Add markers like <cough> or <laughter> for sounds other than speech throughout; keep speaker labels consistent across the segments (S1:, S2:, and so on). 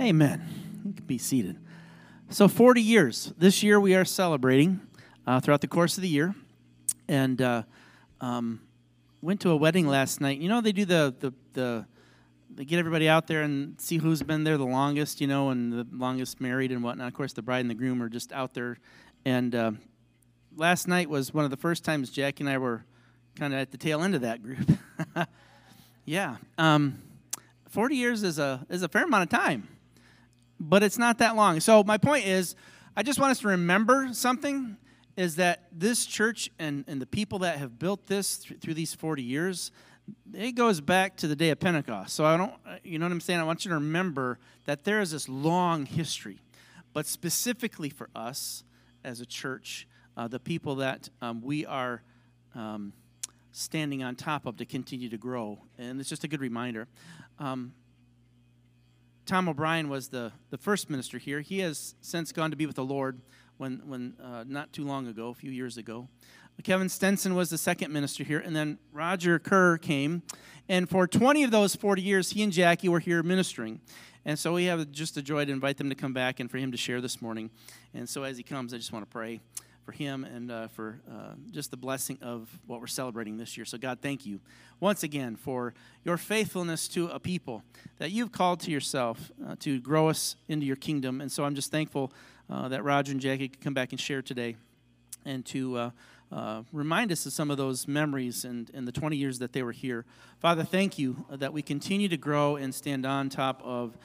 S1: Amen. You can be seated. So, 40 years. This year we are celebrating uh, throughout the course of the year. And uh, um, went to a wedding last night. You know, they do the, the, the, they get everybody out there and see who's been there the longest, you know, and the longest married and whatnot. Of course, the bride and the groom are just out there. And uh, last night was one of the first times Jackie and I were kind of at the tail end of that group. <laughs> yeah. Um, 40 years is a, is a fair amount of time but it's not that long. So my point is, I just want us to remember something is that this church and, and the people that have built this th- through these 40 years, it goes back to the day of Pentecost. So I don't, you know what I'm saying? I want you to remember that there is this long history, but specifically for us as a church, uh, the people that um, we are um, standing on top of to continue to grow. And it's just a good reminder. Um, Tom O'Brien was the, the first minister here. He has since gone to be with the Lord when, when uh, not too long ago, a few years ago. Kevin Stenson was the second minister here, and then Roger Keur came. And for 20 of those 40 years, he and Jackie were here ministering. And so we have just a joy to invite them to come back and for him to share this morning. And so as he comes, I just want to pray for him and uh, for uh, just the blessing of what we're celebrating this year. So, God, thank you once again for your faithfulness to a people that you've called to yourself uh, to grow us into your kingdom. And so I'm just thankful uh, that Roger and Jackie could come back and share today and to. Uh, uh, remind us of some of those memories and, and the 20 years that they were here. Father, thank you that we continue to grow and stand on top of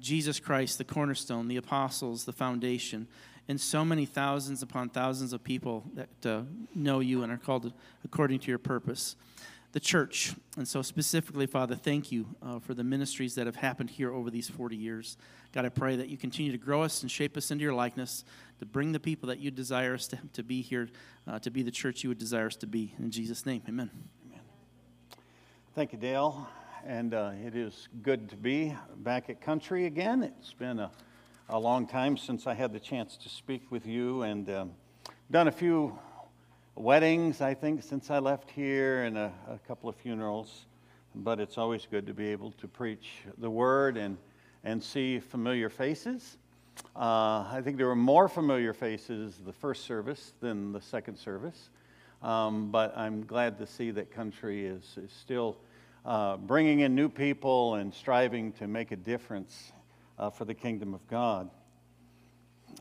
S1: Jesus Christ, the cornerstone, the apostles, the foundation and so many thousands upon thousands of people that uh, know you and are called according to your purpose. The church. And so, specifically, Father, thank you uh, for the ministries that have happened here over these 40 years. God, I pray that you continue to grow us and shape us into your likeness, to bring the people that you desire us to, to be here, uh, to be the church you would desire us to be. In Jesus' name, amen. Amen.
S2: Thank you, Dale. And uh, it is good to be back at country again. It's been a a long time since I had the chance to speak with you, and um, done a few weddings, I think, since I left here, and a, a, couple of funerals. But it's always good to be able to preach the word and, and see familiar faces. Uh, I think there were more familiar faces the first service than the second service. Um, but I'm glad to see that country is, is still uh, bringing in new people and striving to make a difference uh, for the kingdom of God.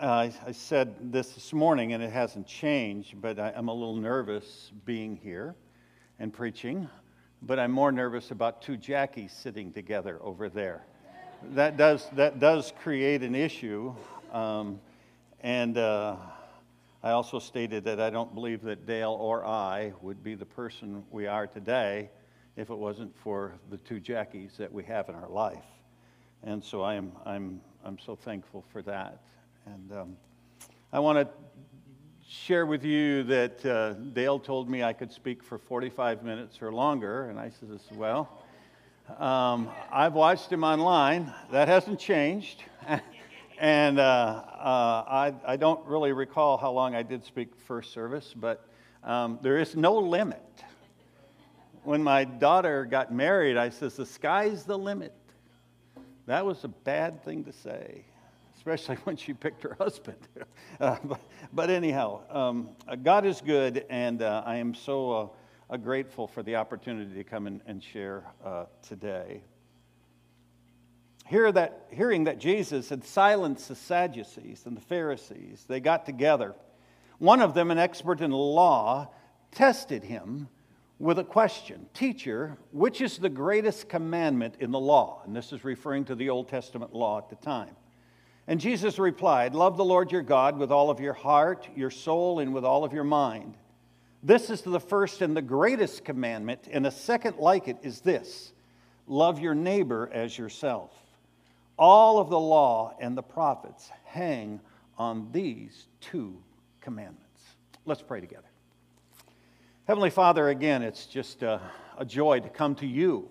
S2: Uh, I, I, said this this morning, and it hasn't changed, but I, I'm a little nervous being here and preaching, but I'm more nervous about two Jackies sitting together over there. That does, that does create an issue. Um, and uh, I also stated that I don't believe that Dale or I would be the person we are today if it wasn't for the two Jackies that we have in our life. And so I am, I'm, I'm so thankful for that. And um, I want to share with you that uh, Dale told me I could speak for 45 minutes or longer. And I said, Well, um, I've watched him online. That hasn't changed. <laughs> and uh, uh, I, I, don't really recall how long I did speak first service, but um, there is no limit. When my daughter got married, I says, The sky's the limit. That was a bad thing to say, especially <laughs> when she picked her husband. <laughs> uh, but, but, anyhow, um, uh, God is good, and uh, I am so uh, grateful for the opportunity to come and, and share uh, today. Hear that, hearing that Jesus had silenced the Sadducees and the Pharisees, they got together. One of them, an expert in law, tested him with a question Teacher, which is the greatest commandment in the law? And this is referring to the Old Testament law at the time. And Jesus replied, Love the Lord your God with all of your heart, your soul, and with all of your mind. This is the first and the greatest commandment, and a second like it is this love your neighbor as yourself. All of the law and the prophets hang on these two commandments. Let's pray together. Heavenly Father, again, it's just a, a joy to come to you,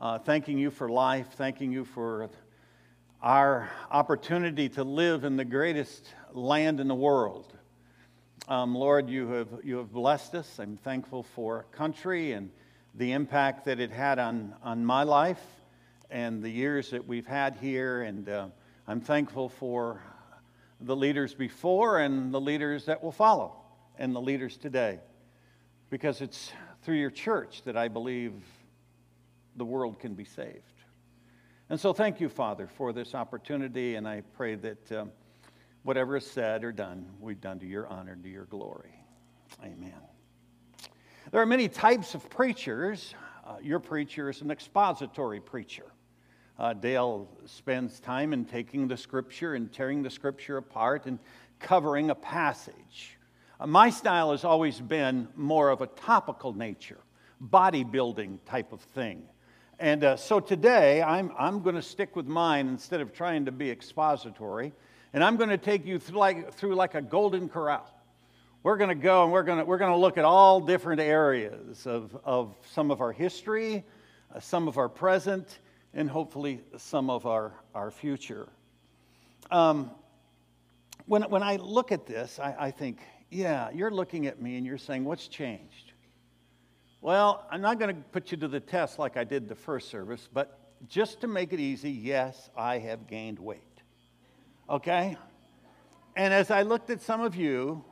S2: uh, thanking you for life, thanking you for our opportunity to live in the greatest land in the world. Um, Lord, you have, you have blessed us. I'm thankful for country and the impact that it had on, on my life and the years that we've had here. And uh, I'm thankful for the leaders before and the leaders that will follow, and the leaders today. Because it's through your church that I believe the world can be saved. And so, thank you, Father, for this opportunity, and I pray that um, whatever is said or done, we've done to your honor and to your glory. Amen. There are many types of preachers. Uh, your preacher is an expository preacher. Uh, Dale spends time in taking the scripture and tearing the scripture apart and covering a passage. My style has always been more of a topical nature, bodybuilding type of thing. And uh, so today, I'm, I'm going to stick with mine instead of trying to be expository. And I'm going to take you through like, through like a golden corral. We're going to go and we're going we're to look at all different areas of, of some of our history, uh, some of our present, and hopefully some of our, our future. Um, when, when I look at this, I, I think, yeah, you're looking at me and you're saying, what's changed? Well, I'm not going to put you to the test like I did the first service, but just to make it easy, yes, I have gained weight. Okay? And as I looked at some of you,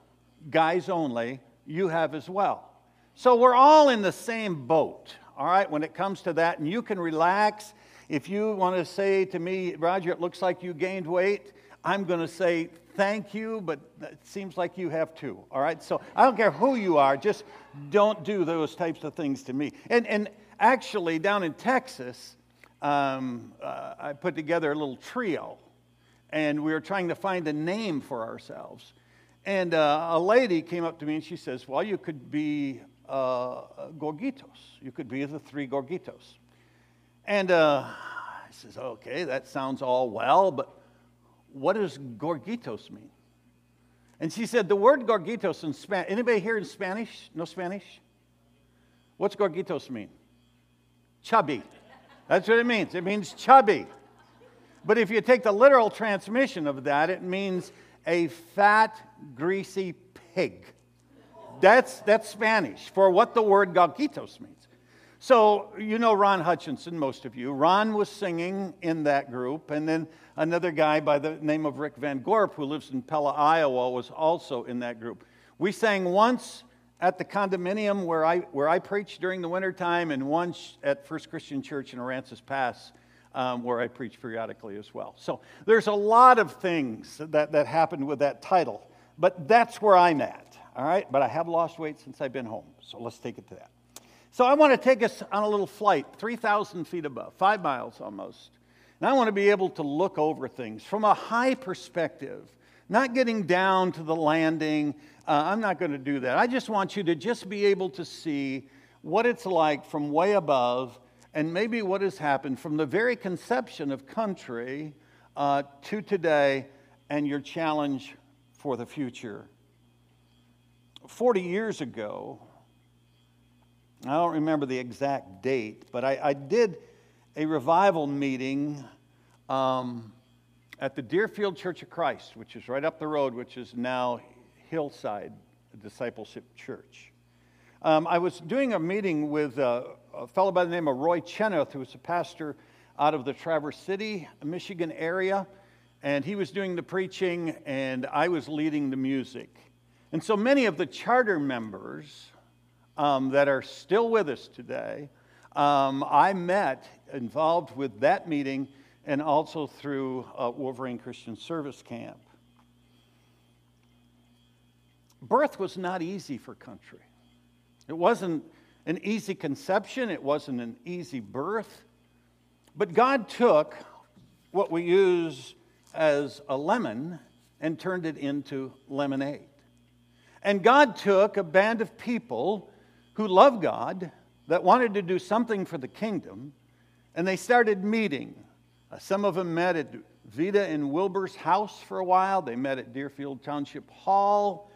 S2: guys only, you have as well. So we're all in the same boat, all right, when it comes to that. And you can relax. If you want to say to me, Roger, it looks like you gained weight, I'm going to say, thank you, but it seems like you have too. All right? So I don't care who you are, just don't do those types of things to me. And, and actually, down in Texas, um, uh, I put together a little trio, and we were trying to find a name for ourselves. And uh, a lady came up to me and she says, Well, you could be uh, Gorgitos. You could be the three Gorgitos. And uh, I says, Okay, that sounds all well, but what does gorgitos mean? And she said, the word gorgitos in Spanish, anybody here in Spanish? No Spanish? What's gorgitos mean? Chubby. That's what it means. It means chubby. But if you take the literal transmission of that, it means a fat, greasy pig. That's, that's Spanish for what the word gorgitos means. So, you know Ron Hutchinson, most of you. Ron was singing in that group, and then another guy by the name of Rick Van Gorp, who lives in Pella, Iowa, was also in that group. We sang once at the condominium where I, where I preached during the wintertime, and once at First Christian Church in Aransas Pass, um, where I preach periodically as well. So, there's a lot of things that, that happened with that title, but that's where I'm at, all right? But I have lost weight since I've been home, so let's take it to that. So I want to take us on a little flight, 3,000 feet above, five miles almost. And I want to be able to look over things from a high perspective, not getting down to the landing. Uh, I'm not going to do that. I just want you to just be able to see what it's like from way above and maybe what has happened from the very conception of country uh, to today and your challenge for the future. 40 years ago, I don't remember the exact date, but I, I did a revival meeting um, at the Deerfield Church of Christ, which is right up the road, which is now Hillside Discipleship Church. Um, I was doing a meeting with a, a, fellow by the name of Roy Chenoweth, who was a pastor out of the Traverse City, Michigan area, and he was doing the preaching, and I was leading the music. And so many of the charter members um, that are still with us today. Um, I met involved with that meeting and also through uh, Wolverine Christian Service Camp. Birth was not easy for country. It wasn't an easy conception, it wasn't an easy birth. But God took what we use as a lemon and turned it into lemonade. And God took a band of people who loved God, that wanted to do something for the kingdom, and they started meeting. Uh, some of them met at Vita and Wilbur's house for a while. They met at Deerfield Township Hall.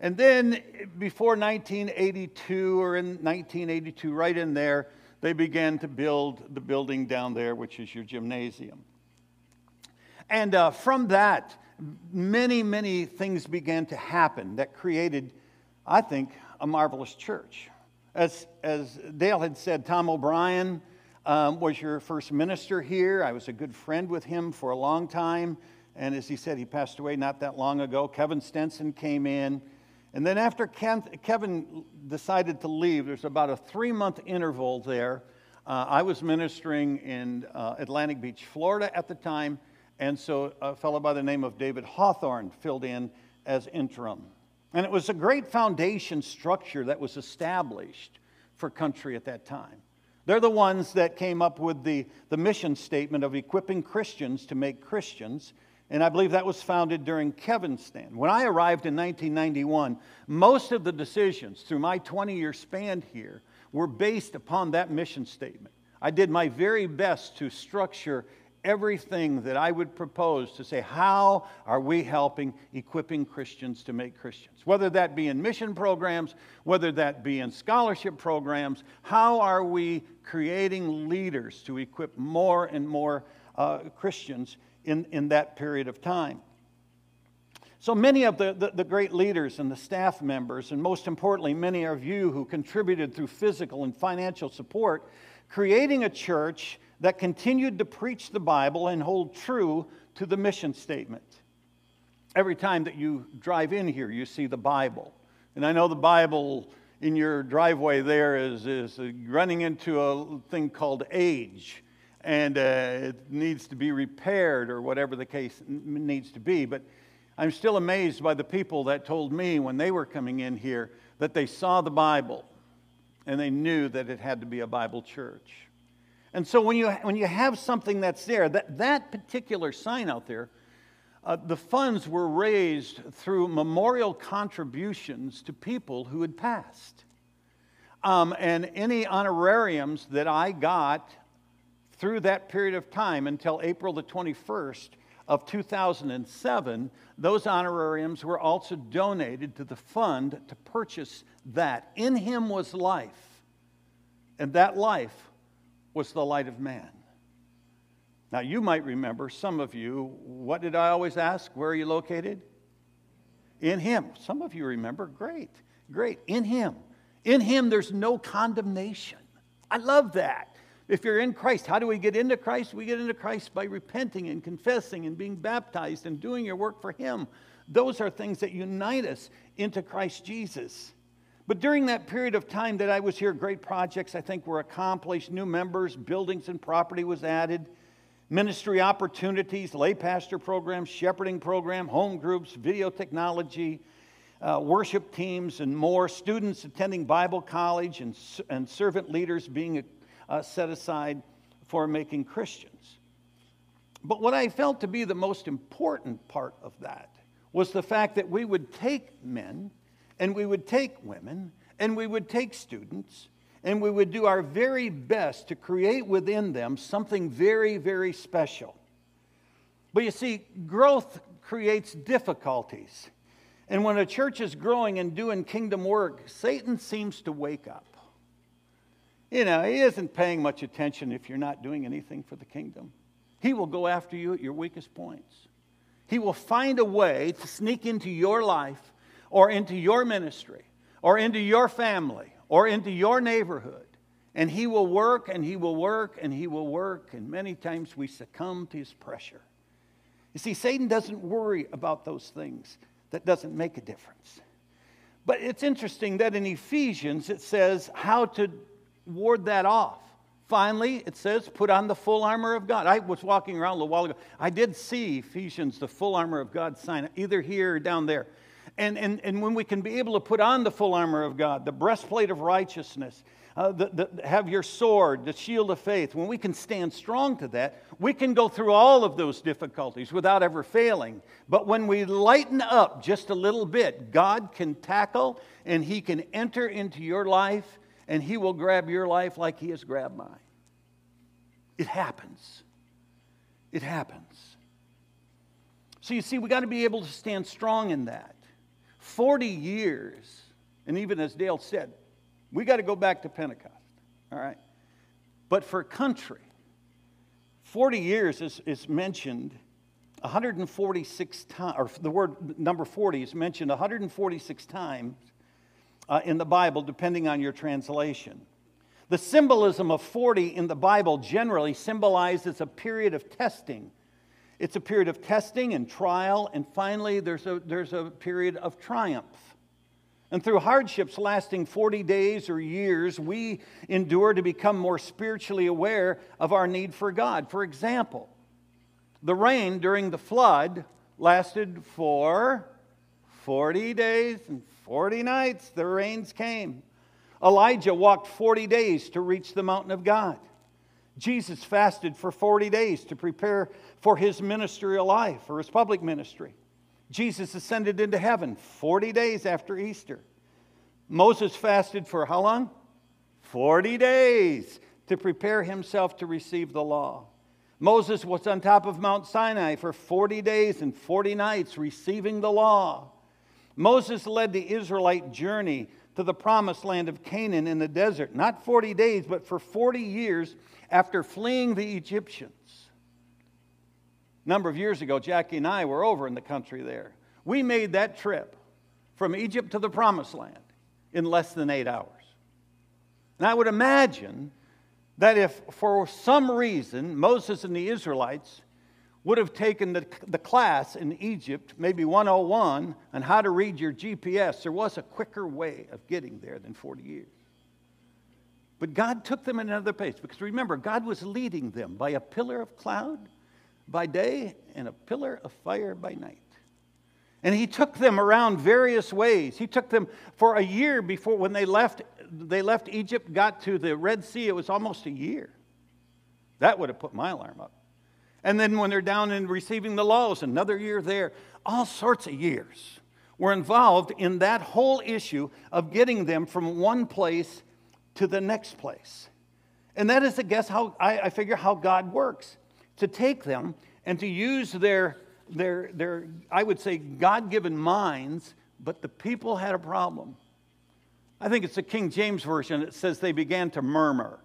S2: And then before 1982 or in 1982, right in there, they began to build the building down there, which is your gymnasium. And uh, from that, many, many things began to happen that created, I think, a marvelous church. As, as Dale had said, Tom O'Brien um, was your first minister here. I was a good friend with him for a long time. And as he said, he passed away not that long ago. Kevin Stenson came in. And then after Kevin decided to leave, there's about a three month interval there. Uh, I was ministering in uh, Atlantic Beach, Florida at the time. And so a fellow by the name of David Hawthorne filled in as interim. And it was a great foundation structure that was established for country at that time. They're the ones that came up with the, the mission statement of equipping Christians to make Christians. And I believe that was founded during Kevin's stand. When I arrived in 1991, most of the decisions through my 20 year span here were based upon that mission statement. I did my very best to structure everything that I would propose to say, how are we helping equipping Christians to make Christians? Whether that be in mission programs, whether that be in scholarship programs, how are we creating leaders to equip more and more uh, Christians in, in that period of time? So many of the, the, the, great leaders and the staff members, and most importantly, many of you who contributed through physical and financial support, creating a church that continued to preach the Bible and hold true to the mission statement. Every time that you drive in here, you see the Bible. And I know the Bible in your driveway there is, is running into a thing called age, and uh, it needs to be repaired or whatever the case needs to be. But I'm still amazed by the people that told me when they were coming in here that they saw the Bible and they knew that it had to be a Bible church. And so when you, when you have something that's there, that, that particular sign out there, uh, the funds were raised through memorial contributions to people who had passed. Um, and any honorariums that I got through that period of time until April the 21st of 2007, those honorariums were also donated to the fund to purchase that. In him was life, and that life was the light of man. Now, you might remember, some of you, what did I always ask? Where are you located? In Him. Some of you remember. Great, great. In Him. In Him, there's no condemnation. I love that. If you're in Christ, how do we get into Christ? We get into Christ by repenting and confessing and being baptized and doing your work for Him. Those are things that unite us into Christ Jesus. But during that period of time that I was here, great projects I think were accomplished. New members, buildings and property was added, ministry opportunities, lay pastor programs, shepherding program, home groups, video technology, uh, worship teams, and more. Students attending Bible college and, and servant leaders being uh, set aside for making Christians. But what I felt to be the most important part of that was the fact that we would take men and we would take women and we would take students and we would do our very best to create within them something very, very special. But you see, growth creates difficulties. And when a church is growing and doing kingdom work, Satan seems to wake up. You know, he isn't paying much attention if you're not doing anything for the kingdom. He will go after you at your weakest points. He will find a way to sneak into your life or into your ministry or into your family or into your neighborhood. And he will work and he will work and he will work. And many times we succumb to his pressure. You see, Satan doesn't worry about those things, that doesn't make a difference. But it's interesting that in Ephesians it says how to ward that off. Finally, it says, put on the full armor of God. I was walking around a little while ago. I did see Ephesians, the full armor of God sign, either here or down there. And, and, and when we can be able to put on the full armor of God, the breastplate of righteousness, uh, the, the, have your sword, the shield of faith, when we can stand strong to that, we can go through all of those difficulties without ever failing. But when we lighten up just a little bit, God can tackle and He can enter into your life and He will grab your life like He has grabbed mine. It happens. It happens. So you see, we got to be able to stand strong in that. 40 years, and even as Dale said, we got to go back to Pentecost, all right? But for country, 40 years is, is mentioned 146 times, or the word number 40 is mentioned 146 times uh, in the Bible, depending on your translation. The symbolism of 40 in the Bible generally symbolizes a period of testing. It's a period of testing and trial, and finally, there's a, there's a period of triumph. And through hardships lasting 40 days or years, we endure to become more spiritually aware of our need for God. For example, the rain during the flood lasted for 40 days and 40 nights. The rains came. Elijah walked 40 days to reach the mountain of God. Jesus fasted for 40 days to prepare for his ministerial life, for his public ministry. Jesus ascended into heaven 40 days after Easter. Moses fasted for how long? 40 days to prepare himself to receive the law. Moses was on top of Mount Sinai for 40 days and 40 nights receiving the law. Moses led the Israelite journey to the promised land of Canaan in the desert, not 40 days, but for 40 years after fleeing the Egyptians. A number of years ago, Jackie and I were over in the country there. We made that trip from Egypt to the promised land in less than eight hours. And I would imagine that if for some reason Moses and the Israelites would have taken the, the class in Egypt, maybe 101, on how to read your GPS, there was a quicker way of getting there than 40 years. But God took them another place because remember, God was leading them by a pillar of cloud by day and a pillar of fire by night. And he took them around various ways. He took them for a year before when they left they left Egypt, got to the Red Sea, it was almost a year. That would have put my alarm up. And then when they're down and receiving the laws, another year there. All sorts of years were involved in that whole issue of getting them from one place to the next place. And that is, I guess, how I, I figure how God works to take them and to use their, their, their I would say, God given minds, but the people had a problem. I think it's the King James Version. that says they began to murmur.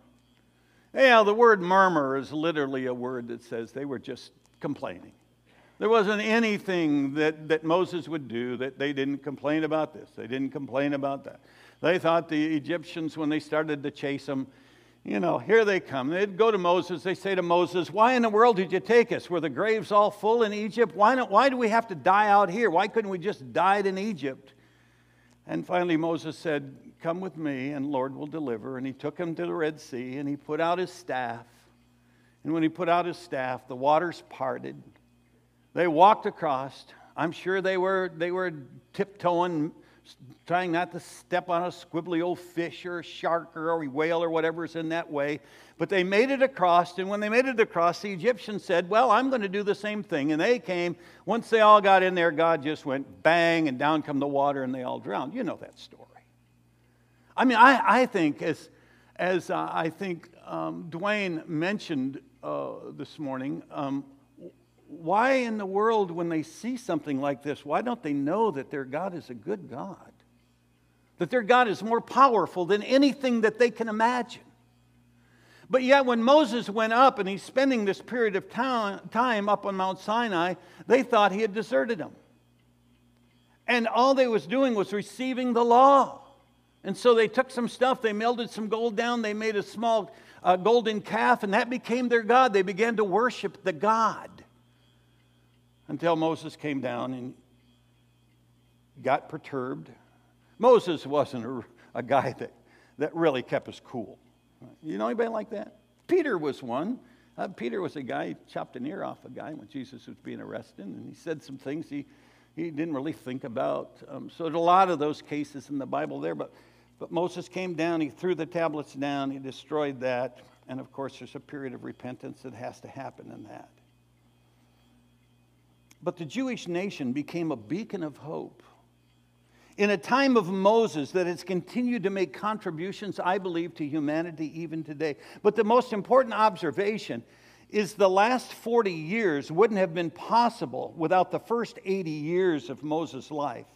S2: Yeah, the word murmur is literally a word that says they were just complaining. There wasn't anything that, that Moses would do that they didn't complain about this. They didn't complain about that. They thought the Egyptians, when they started to chase them, you know, here they come. They'd go to Moses. They say to Moses, Why in the world did you take us? Were the graves all full in Egypt? Why, not, why do we have to die out here? Why couldn't we just died in Egypt? And finally, Moses said, Come with me, and Lord will deliver. And he took him to the Red Sea, and he put out his staff. And when he put out his staff, the waters parted. They walked across. I'm sure they were, they were tiptoeing, trying not to step on a squibbly old fish or a shark or a whale or whatever's in that way. But they made it across, and when they made it across, the Egyptians said, Well, I'm going to do the same thing. And they came. Once they all got in there, God just went bang, and down come the water, and they all drowned. You know that story. I mean, I, I think, as, as uh, I think um, Dwayne mentioned uh, this morning, um, why in the world, when they see something like this, why don't they know that their God is a good God? That their God is more powerful than anything that they can imagine. But yet, when Moses went up and he's spending this period of time up on Mount Sinai, they thought he had deserted them. And all they was doing was receiving the law. And so they took some stuff, they melted some gold down, they made a small uh, golden calf, and that became their God. They began to worship the God until Moses came down and got perturbed. Moses wasn't a, a guy that, that really kept us cool. You know anybody like that? Peter was one. Uh, Peter was a guy, chopped an ear off a guy when Jesus was being arrested, and he said some things he, he didn't really think about. Um, so there's a lot of those cases in the Bible there, but but Moses came down, he threw the tablets down, he destroyed that. And of course, there's a period of repentance that has to happen in that. But the Jewish nation became a beacon of hope. In a time of Moses that has continued to make contributions, I believe, to humanity even today. But the most important observation is the last 40 years wouldn't have been possible without the first 80 years of Moses' life.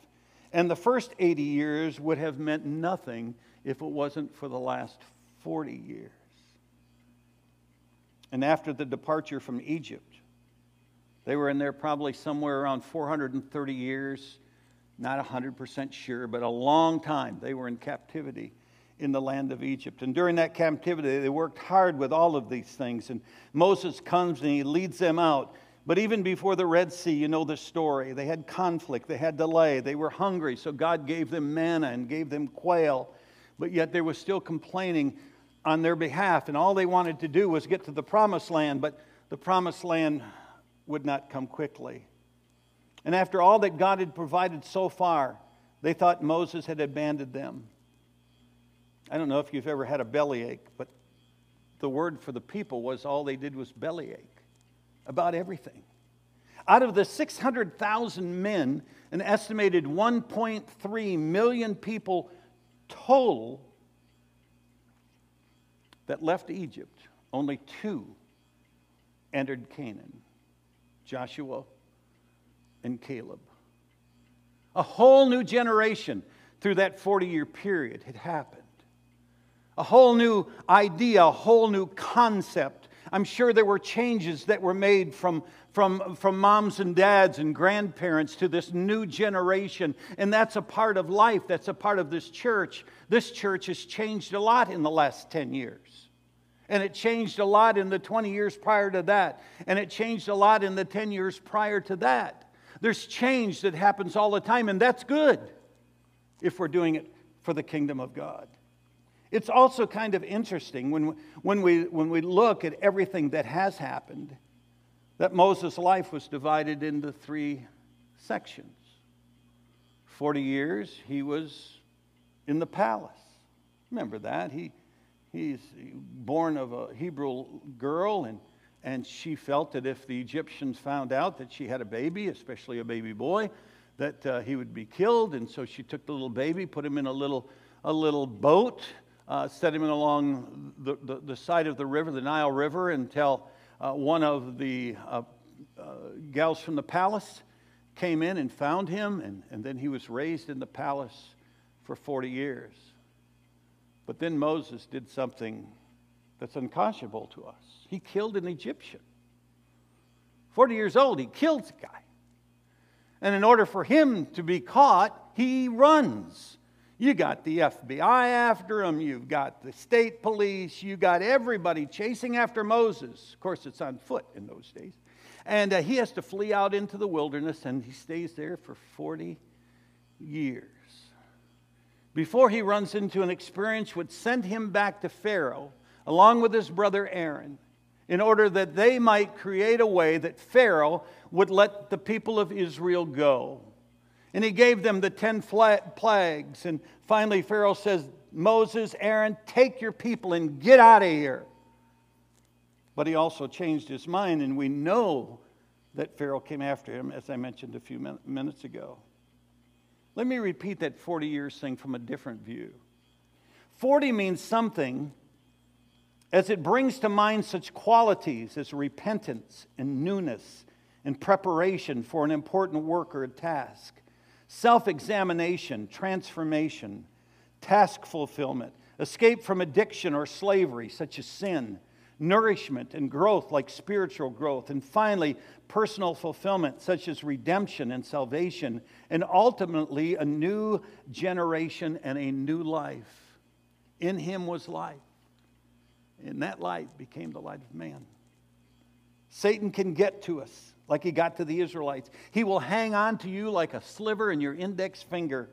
S2: And the first 80 years would have meant nothing if it wasn't for the last 40 years. And after the departure from Egypt, they were in there probably somewhere around 430 years, not 100% sure, but a long time they were in captivity in the land of Egypt. And during that captivity, they worked hard with all of these things. And Moses comes and he leads them out. But even before the Red Sea, you know the story. They had conflict, they had delay, they were hungry, so God gave them manna and gave them quail. But yet they were still complaining on their behalf, and all they wanted to do was get to the promised land, but the promised land would not come quickly. And after all that God had provided so far, they thought Moses had abandoned them. I don't know if you've ever had a bellyache, but the word for the people was all they did was bellyache about everything. Out of the 600,000 men, an estimated 1.3 million people total that left Egypt, only two entered Canaan Joshua and Caleb. A whole new generation through that 40 year period had happened. A whole new idea, a whole new concept. I'm sure there were changes that were made from, from, from moms and dads and grandparents to this new generation. And that's a part of life, that's a part of this church. This church has changed a lot in the last 10 years. And it changed a lot in the 20 years prior to that. And it changed a lot in the 10 years prior to that. There's change that happens all the time, and that's good if we're doing it for the kingdom of God. It's also kind of interesting when, when, we, when we look at everything that has happened that Moses' life was divided into three sections. 40 years he was in the palace. Remember that? He, he's born of a Hebrew girl, and, and she felt that if the Egyptians found out that she had a baby, especially a baby boy, that uh, he would be killed. And so she took the little baby, put him in a little, a little boat, uh, set him along the, the, the, side of the river, the Nile River, until uh, one of the uh, uh, gals from the palace came in and found him, and, and then he was raised in the palace for 40 years. But then Moses did something that's unconscionable to us. He killed an Egyptian. 40 years old, he kills a guy. And in order for him to be caught, he runs. You got the FBI after him, you've got the state police, you got everybody chasing after Moses. Of course, it's on foot in those days. And uh, he has to flee out into the wilderness, and he stays there for 40 years before he runs into an experience which sent him back to Pharaoh along with his brother Aaron in order that they might create a way that Pharaoh would let the people of Israel go. And he gave them the 10 plagues. And finally, Pharaoh says, Moses, Aaron, take your people and get out of here. But he also changed his mind, and we know that Pharaoh came after him, as I mentioned a few minutes ago. Let me repeat that 40 years thing from a different view. 40 means something as it brings to mind such qualities as repentance and newness and preparation for an important work or a task, self examination, transformation, task fulfillment, escape from addiction or slavery, such as sin, nourishment and growth, like spiritual growth, and finally, personal fulfillment, such as redemption and salvation, and ultimately, a new generation and a new life. In him was life, and that light became the light of man. Satan can get to us like he got to the Israelites. He will hang on to you like a sliver in your index finger.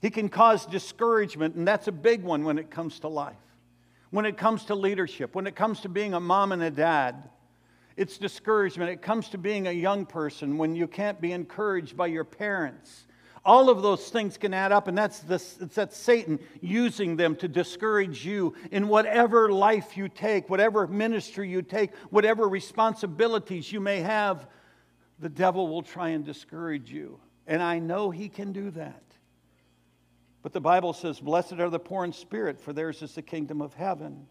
S2: He can cause discouragement, and that's a big one when it comes to life when it comes to leadership, when it comes to being a mom and a dad. It's discouragement. It comes to being a young person when you can't be encouraged by your parents. All of those things can add up, and that's, this, that's Satan using them to discourage you in whatever life you take, whatever ministry you take, whatever responsibilities you may have. The devil will try and discourage you. And I know he can do that. But the Bible says, Blessed are the poor in spirit, for theirs is the kingdom of heaven.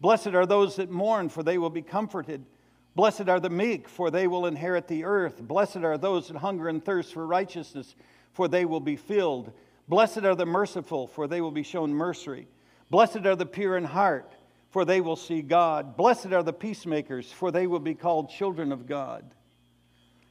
S2: Blessed are those that mourn, for they will be comforted. Blessed are the meek, for they will inherit the earth. Blessed are those that hunger and thirst for righteousness, for they will be filled. Blessed are the merciful, for they will be shown mercy. Blessed are the pure in heart, for they will see God. Blessed are the peacemakers, for they will be called children of God.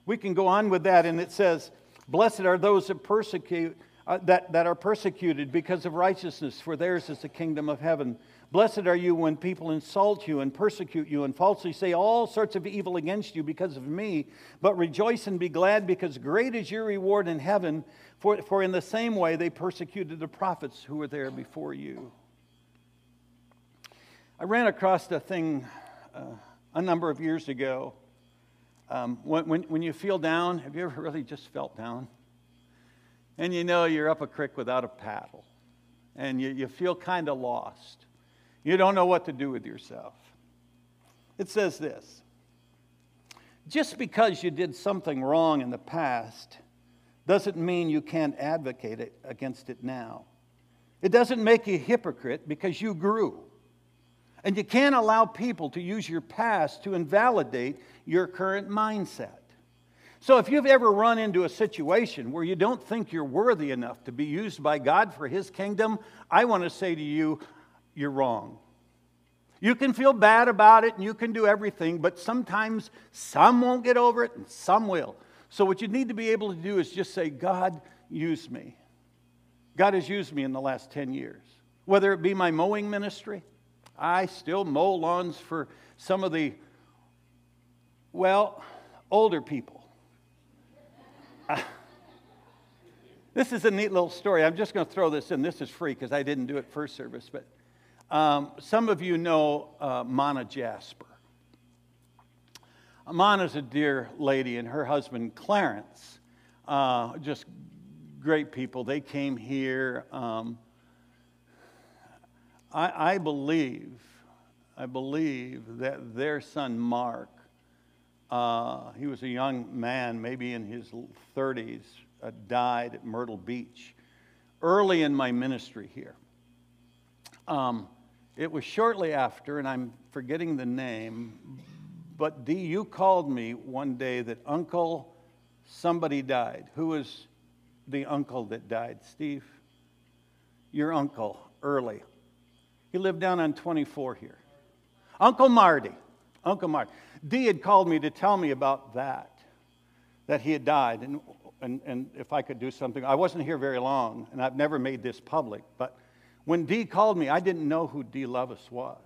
S2: We can go on with that, and it says, Blessed are those that persecute uh, that, that are persecuted because of righteousness, for theirs is the kingdom of heaven. Blessed are you when people insult you and persecute you and falsely say all sorts of evil against you because of me. But rejoice and be glad, because great is your reward in heaven, for, for in the same way they persecuted the prophets who were there before you. I ran across a thing uh, a number of years ago. Um, when, when, when you feel down, have you ever really just felt down? And you know you're up a creek without a paddle, and you, you feel kind of lost. You don't know what to do with yourself. It says this Just because you did something wrong in the past doesn't mean you can't advocate it against it now. It doesn't make you a hypocrite because you grew. And you can't allow people to use your past to invalidate your current mindset. So, if you've ever run into a situation where you don't think you're worthy enough to be used by God for His kingdom, I want to say to you, you're wrong. You can feel bad about it and you can do everything, but sometimes some won't get over it and some will. So, what you need to be able to do is just say, God, use me. God has used me in the last 10 years. Whether it be my mowing ministry, I still mow lawns for some of the, well, older people. <laughs> this is a neat little story. I'm just going to throw this in. This is free because I didn't do it first service, but um, some of you know uh, Mana Jasper. Mana's a dear lady, and her husband Clarence, uh, just great people. They came here. Um, I, I, believe, I believe that their son Mark, uh, he was a young man, maybe in his 30s, uh, died at Myrtle Beach early in my ministry here. Um, it was shortly after, and I'm forgetting the name, but D, you called me one day that Uncle somebody died. Who was the uncle that died? Steve? Your uncle, early. He lived down on 24 here. Uncle Marty. Uncle Marty. Dee had called me to tell me about that, that he had died, and, and, and if I could do something. I wasn't here very long, and I've never made this public, but when Dee called me, I didn't know who Dee Levis was.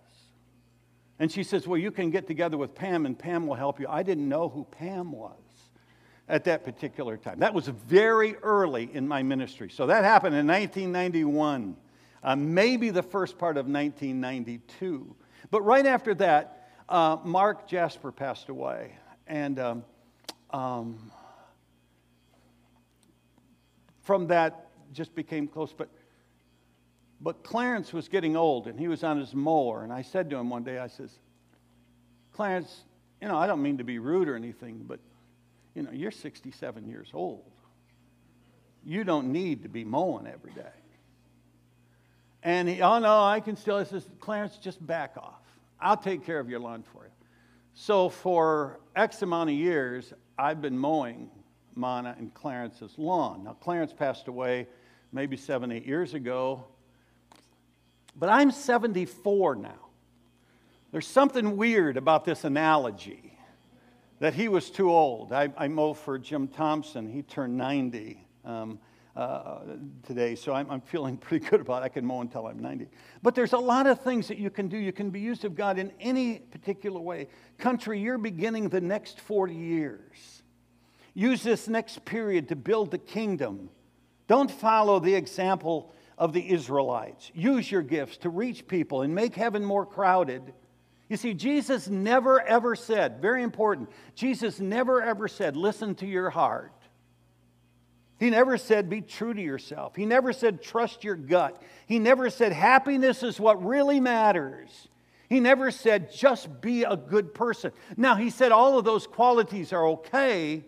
S2: And she says, Well, you can get together with Pam and Pam will help you. I didn't know who Pam was at that particular time. That was very early in my ministry. So that happened in 1991, uh, maybe the first part of 1992. But right after that, uh, Mark Jasper passed away. And um, um, from that, just became close. But but Clarence was getting old and he was on his mower. And I said to him one day, I says, Clarence, you know, I don't mean to be rude or anything, but, you know, you're 67 years old. You don't need to be mowing every day. And he, oh no, I can still, I says, Clarence, just back off. I'll take care of your lawn for you. So for X amount of years, I've been mowing Mana and Clarence's lawn. Now, Clarence passed away maybe seven, eight years ago. But I'm 74 now. There's something weird about this analogy that he was too old. I, I mow for Jim Thompson. He turned 90 um, uh, today, so I'm, I'm, feeling <laughs> pretty good about it. I can mow until I'm 90. But there's a lot of things that you can do. You can be used of God in any particular way. Country, you're beginning the next 40 years. Use this next period to build the kingdom. Don't follow the example of the Israelites. Use your gifts to reach people and make heaven more crowded. You see, Jesus never ever said, very important, Jesus never ever said, listen to your heart. He never said, be true to yourself. He never said, trust your gut. He never said, happiness is what really matters. He never said, just be a good person. Now, he said all of those qualities are okay,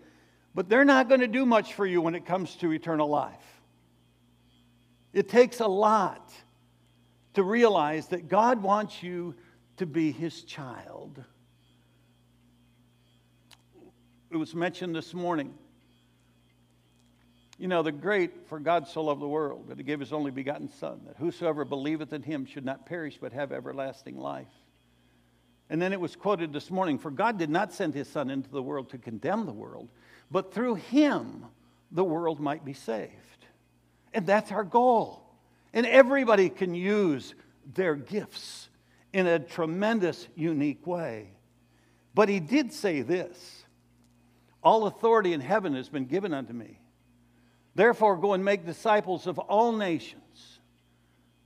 S2: but they're not going to do much for you when it comes to eternal life. It takes a lot to realize that God wants you to be his child. It was mentioned this morning. You know, the great, for God so loved the world that he gave his only begotten Son, that whosoever believeth in him should not perish but have everlasting life. And then it was quoted this morning For God did not send his Son into the world to condemn the world, but through him the world might be saved. And that's our goal. And everybody can use their gifts in a tremendous, unique way. But he did say this All authority in heaven has been given unto me. Therefore, go and make disciples of all nations,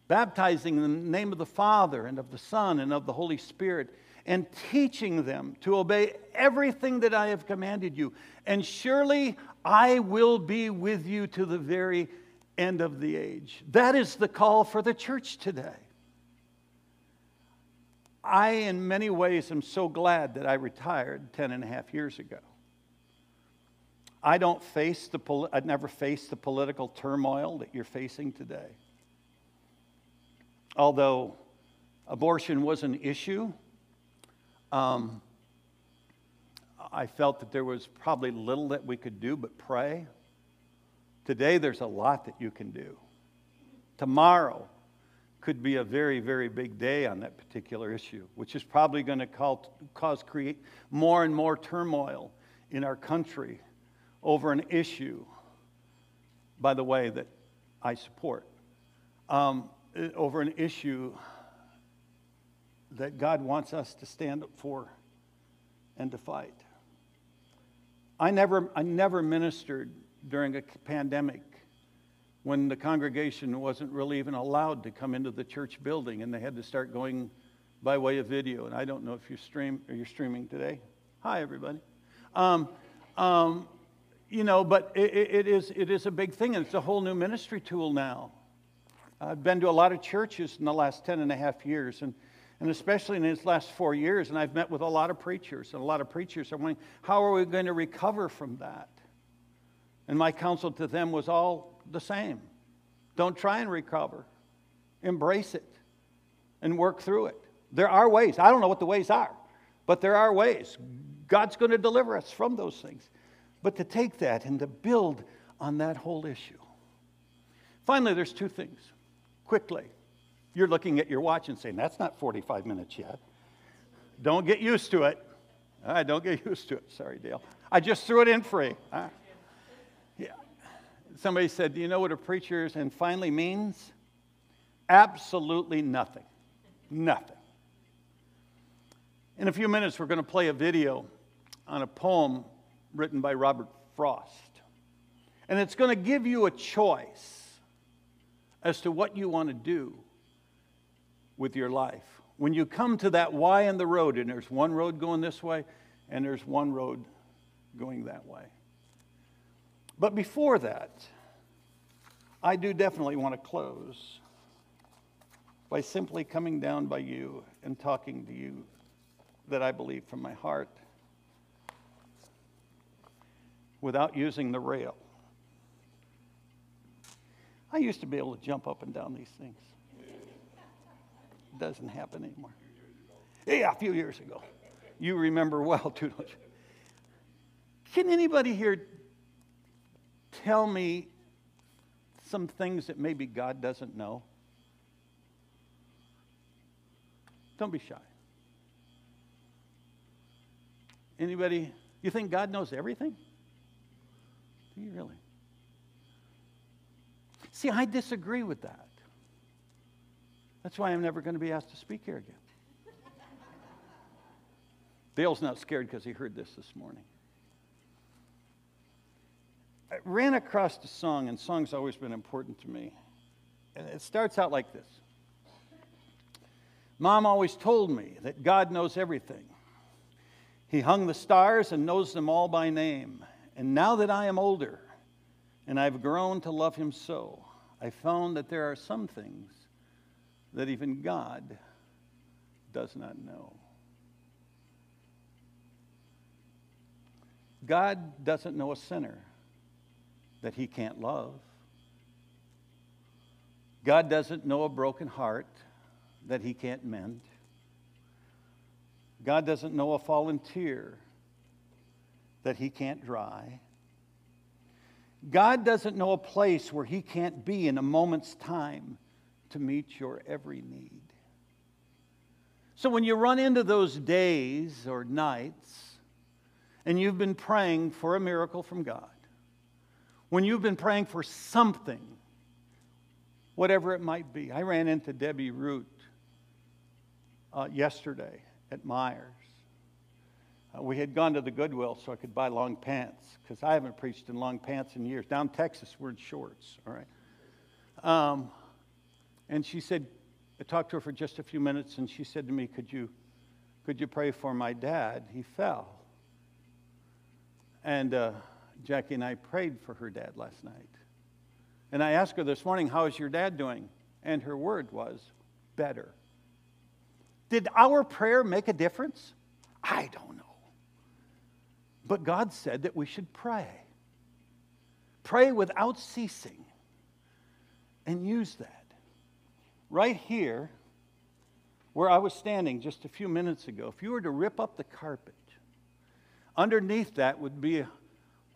S2: baptizing in the name of the Father and of the Son and of the Holy Spirit, and teaching them to obey everything that I have commanded you. And surely I will be with you to the very end of the age. That is the call for the church today. I, in many ways, am so glad that I retired 10 and a half years ago. I don't face the, I'd never faced the political turmoil that you're facing today. Although abortion was an issue, um, I felt that there was probably little that we could do but pray. Today, there's a lot that you can do. Tomorrow, could be a very, very big day on that particular issue, which is probably going to cause create more and more turmoil in our country over an issue, by the way, that I support, um, over an issue that God wants us to stand up for and to fight. I never, I never ministered during a pandemic when the congregation wasn't really even allowed to come into the church building and they had to start going by way of video. And I don't know if you stream or you're streaming today. Hi, everybody. Um, um, you know, but it, it, is, it is a big thing, and it's a whole new ministry tool now. I've been to a lot of churches in the last 10 and a half years, and, and especially in these last four years, and I've met with a lot of preachers, and a lot of preachers are wondering, how are we going to recover from that? And my counsel to them was all the same. Don't try and recover. Embrace it and work through it. There are ways. I don't know what the ways are, but there are ways. God's going to deliver us from those things. But to take that and to build on that whole issue. Finally, there's two things. Quickly, you're looking at your watch and saying, that's not 45 minutes yet. Don't get used to it. All right, don't get <laughs> used to it. Sorry, Dale. I just threw it in free. Yeah somebody said, Do you know what a preacher is and finally means? Absolutely nothing. Nothing. In a few minutes, we're going to play a video on a poem written by Robert Frost. And it's going to give you a choice as to what you want to do with your life. When you come to that Y in the road, and there's one road going this way, and there's one road going that way. But before that, I do definitely want to close by simply coming down by you and talking to you that I believe from my heart without using the rail. I used to be able to jump up and down these things. It doesn't happen anymore. Yeah, a few years ago. You remember well, <laughs> too. Much. Can anybody here tell me some things that maybe God doesn't know? Don't be shy. Anybody, you think God knows everything? You really? See, I disagree with that. That's why I'm never going to be asked to speak here again. <laughs> Dale's not scared because he heard this this morning. I ran across a song, and song's always been important to me. And it starts out like this Mom always told me that God knows everything. He hung the stars and knows them all by name. And now that I am older and I've grown to love Him so, I found that there are some things that even God does not know. God doesn't know a sinner that he can't love. God doesn't know a broken heart that he can't mend. God doesn't know a fallen tear that he can't dry. God doesn't know a place where he can't be in a moment's time to meet your every need. So when you run into those days or nights and you've been praying for a miracle from God, when you've been praying for something whatever it might be. I ran into Debbie Root uh, yesterday at Myers. Uh, we had gone to the Goodwill so I could buy long pants because I haven't preached in long pants in years. Down Texas, we're in shorts, all right? Um, and she said, I talked to her for just a few minutes, and she said to me, Could you, could you pray for my dad? He fell. And uh, Jackie and I prayed for her dad last night. And I asked her this morning, How is your dad doing? And her word was, Better. Did our prayer make a difference? I don't know. But God said that we should pray. Pray without ceasing and use that. Right here, where I was standing just a few minutes ago, if you were to rip up the carpet, underneath that would be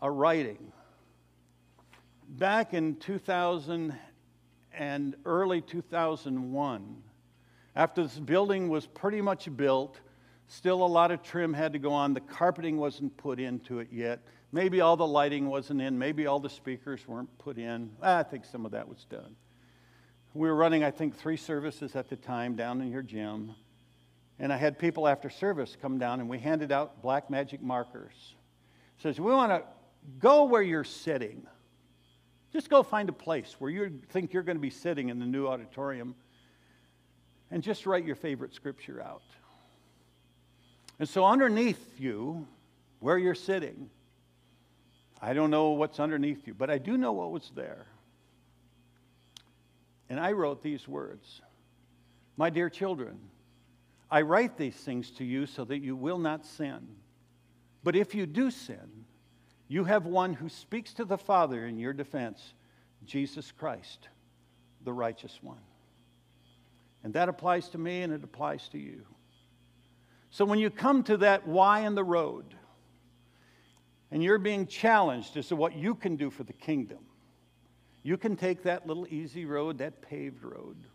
S2: a, writing. Back in 2000 and early 2001, after this building was pretty much built, still a lot of trim had to go on. The carpeting wasn't put into it yet. Maybe all the lighting wasn't in. Maybe all the speakers weren't put in. I think some of that was done. We were running, I think, three services at the time down in your gym. And I had people after service come down and we handed out black magic markers. Says, We want to go where you're sitting. Just go find a place where you think you're going to be sitting in the new auditorium and just write your favorite scripture out. And so, underneath you, where you're sitting, I don't know what's underneath you, but I do know what was there. And I wrote these words My dear children, I write these things to you so that you will not sin. But if you do sin, you have one who speaks to the Father in your defense Jesus Christ, the righteous one. And that applies to me and it applies to you. So when you come to that Y in the road, and you're being challenged as to what you can do for the kingdom, you can take that little easy road, that paved road,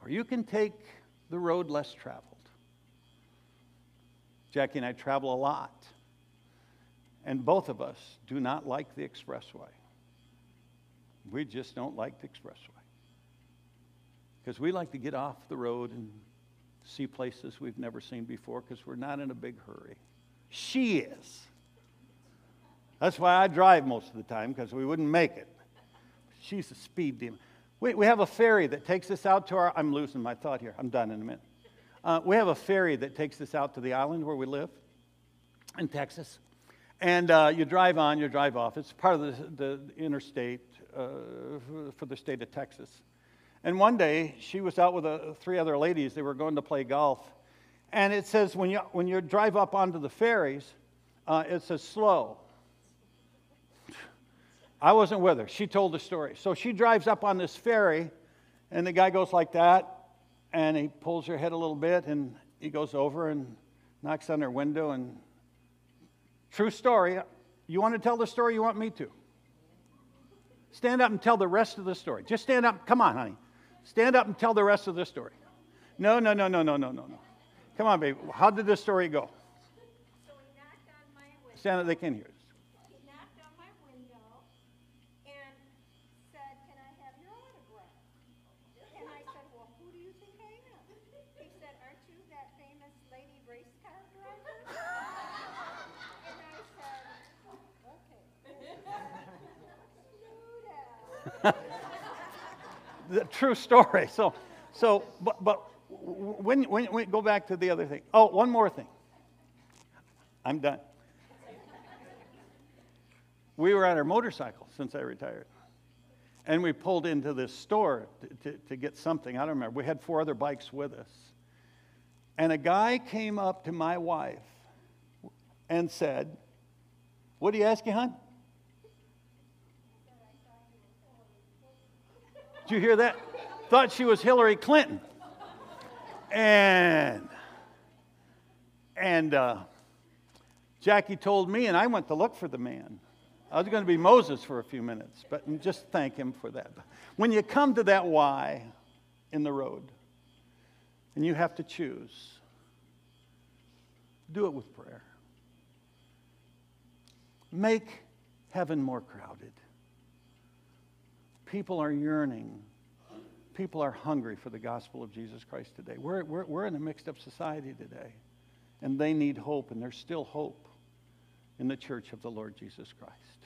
S2: or you can take the road less traveled. Jackie and I travel a lot, and both of us do not like the expressway. We just don't like the expressway because we like to get off the road and see places we've never seen before because we're not in a big hurry. She is. That's why I drive most of the time because we wouldn't make it. She's a speed demon. We, we have a ferry that takes us out to our. I'm losing my thought here. I'm done in a minute. Uh, we have a ferry that takes us out to the island where we live in Texas. And uh, you drive on, you drive off. It's part of the, the interstate uh, for the state of Texas. And one day, she was out with uh, three other ladies. They were going to play golf. And it says, when you, when you drive up onto the ferries, uh, it says slow. I wasn't with her. She told the story. So she drives up on this ferry, and the guy goes like that, and he pulls her head a little bit, and he goes over and knocks on her window. And true story. You want to tell the story? You want me to? Stand up and tell the rest of the story. Just stand up. Come on, honey. Stand up and tell the rest of the story. No, no, no, no, no, no, no, no. Come on, baby. How did the story go?
S3: So he knocked on my window.
S2: Stand up. They can hear us. <laughs> the true story. So, so, but, but when, when, when, go back to the other thing. Oh, one more thing. I'm done. We were on our motorcycle since I retired. And we pulled into this store to, to, to get something. I don't remember. We had four other bikes with us. And a guy came up to my wife and said, What do you ask you, hon? You hear that? Thought she was Hillary Clinton. And and uh, Jackie told me, and I went to look for the man. I was going to be Moses for a few minutes, but just thank him for that. When you come to that Y in the road, and you have to choose, do it with prayer. Make heaven more crowded. People are yearning People are hungry for the gospel of Jesus Christ today. We're, we're, we're in a mixed up society today, and they need hope, and there's still hope in the church of the Lord Jesus Christ.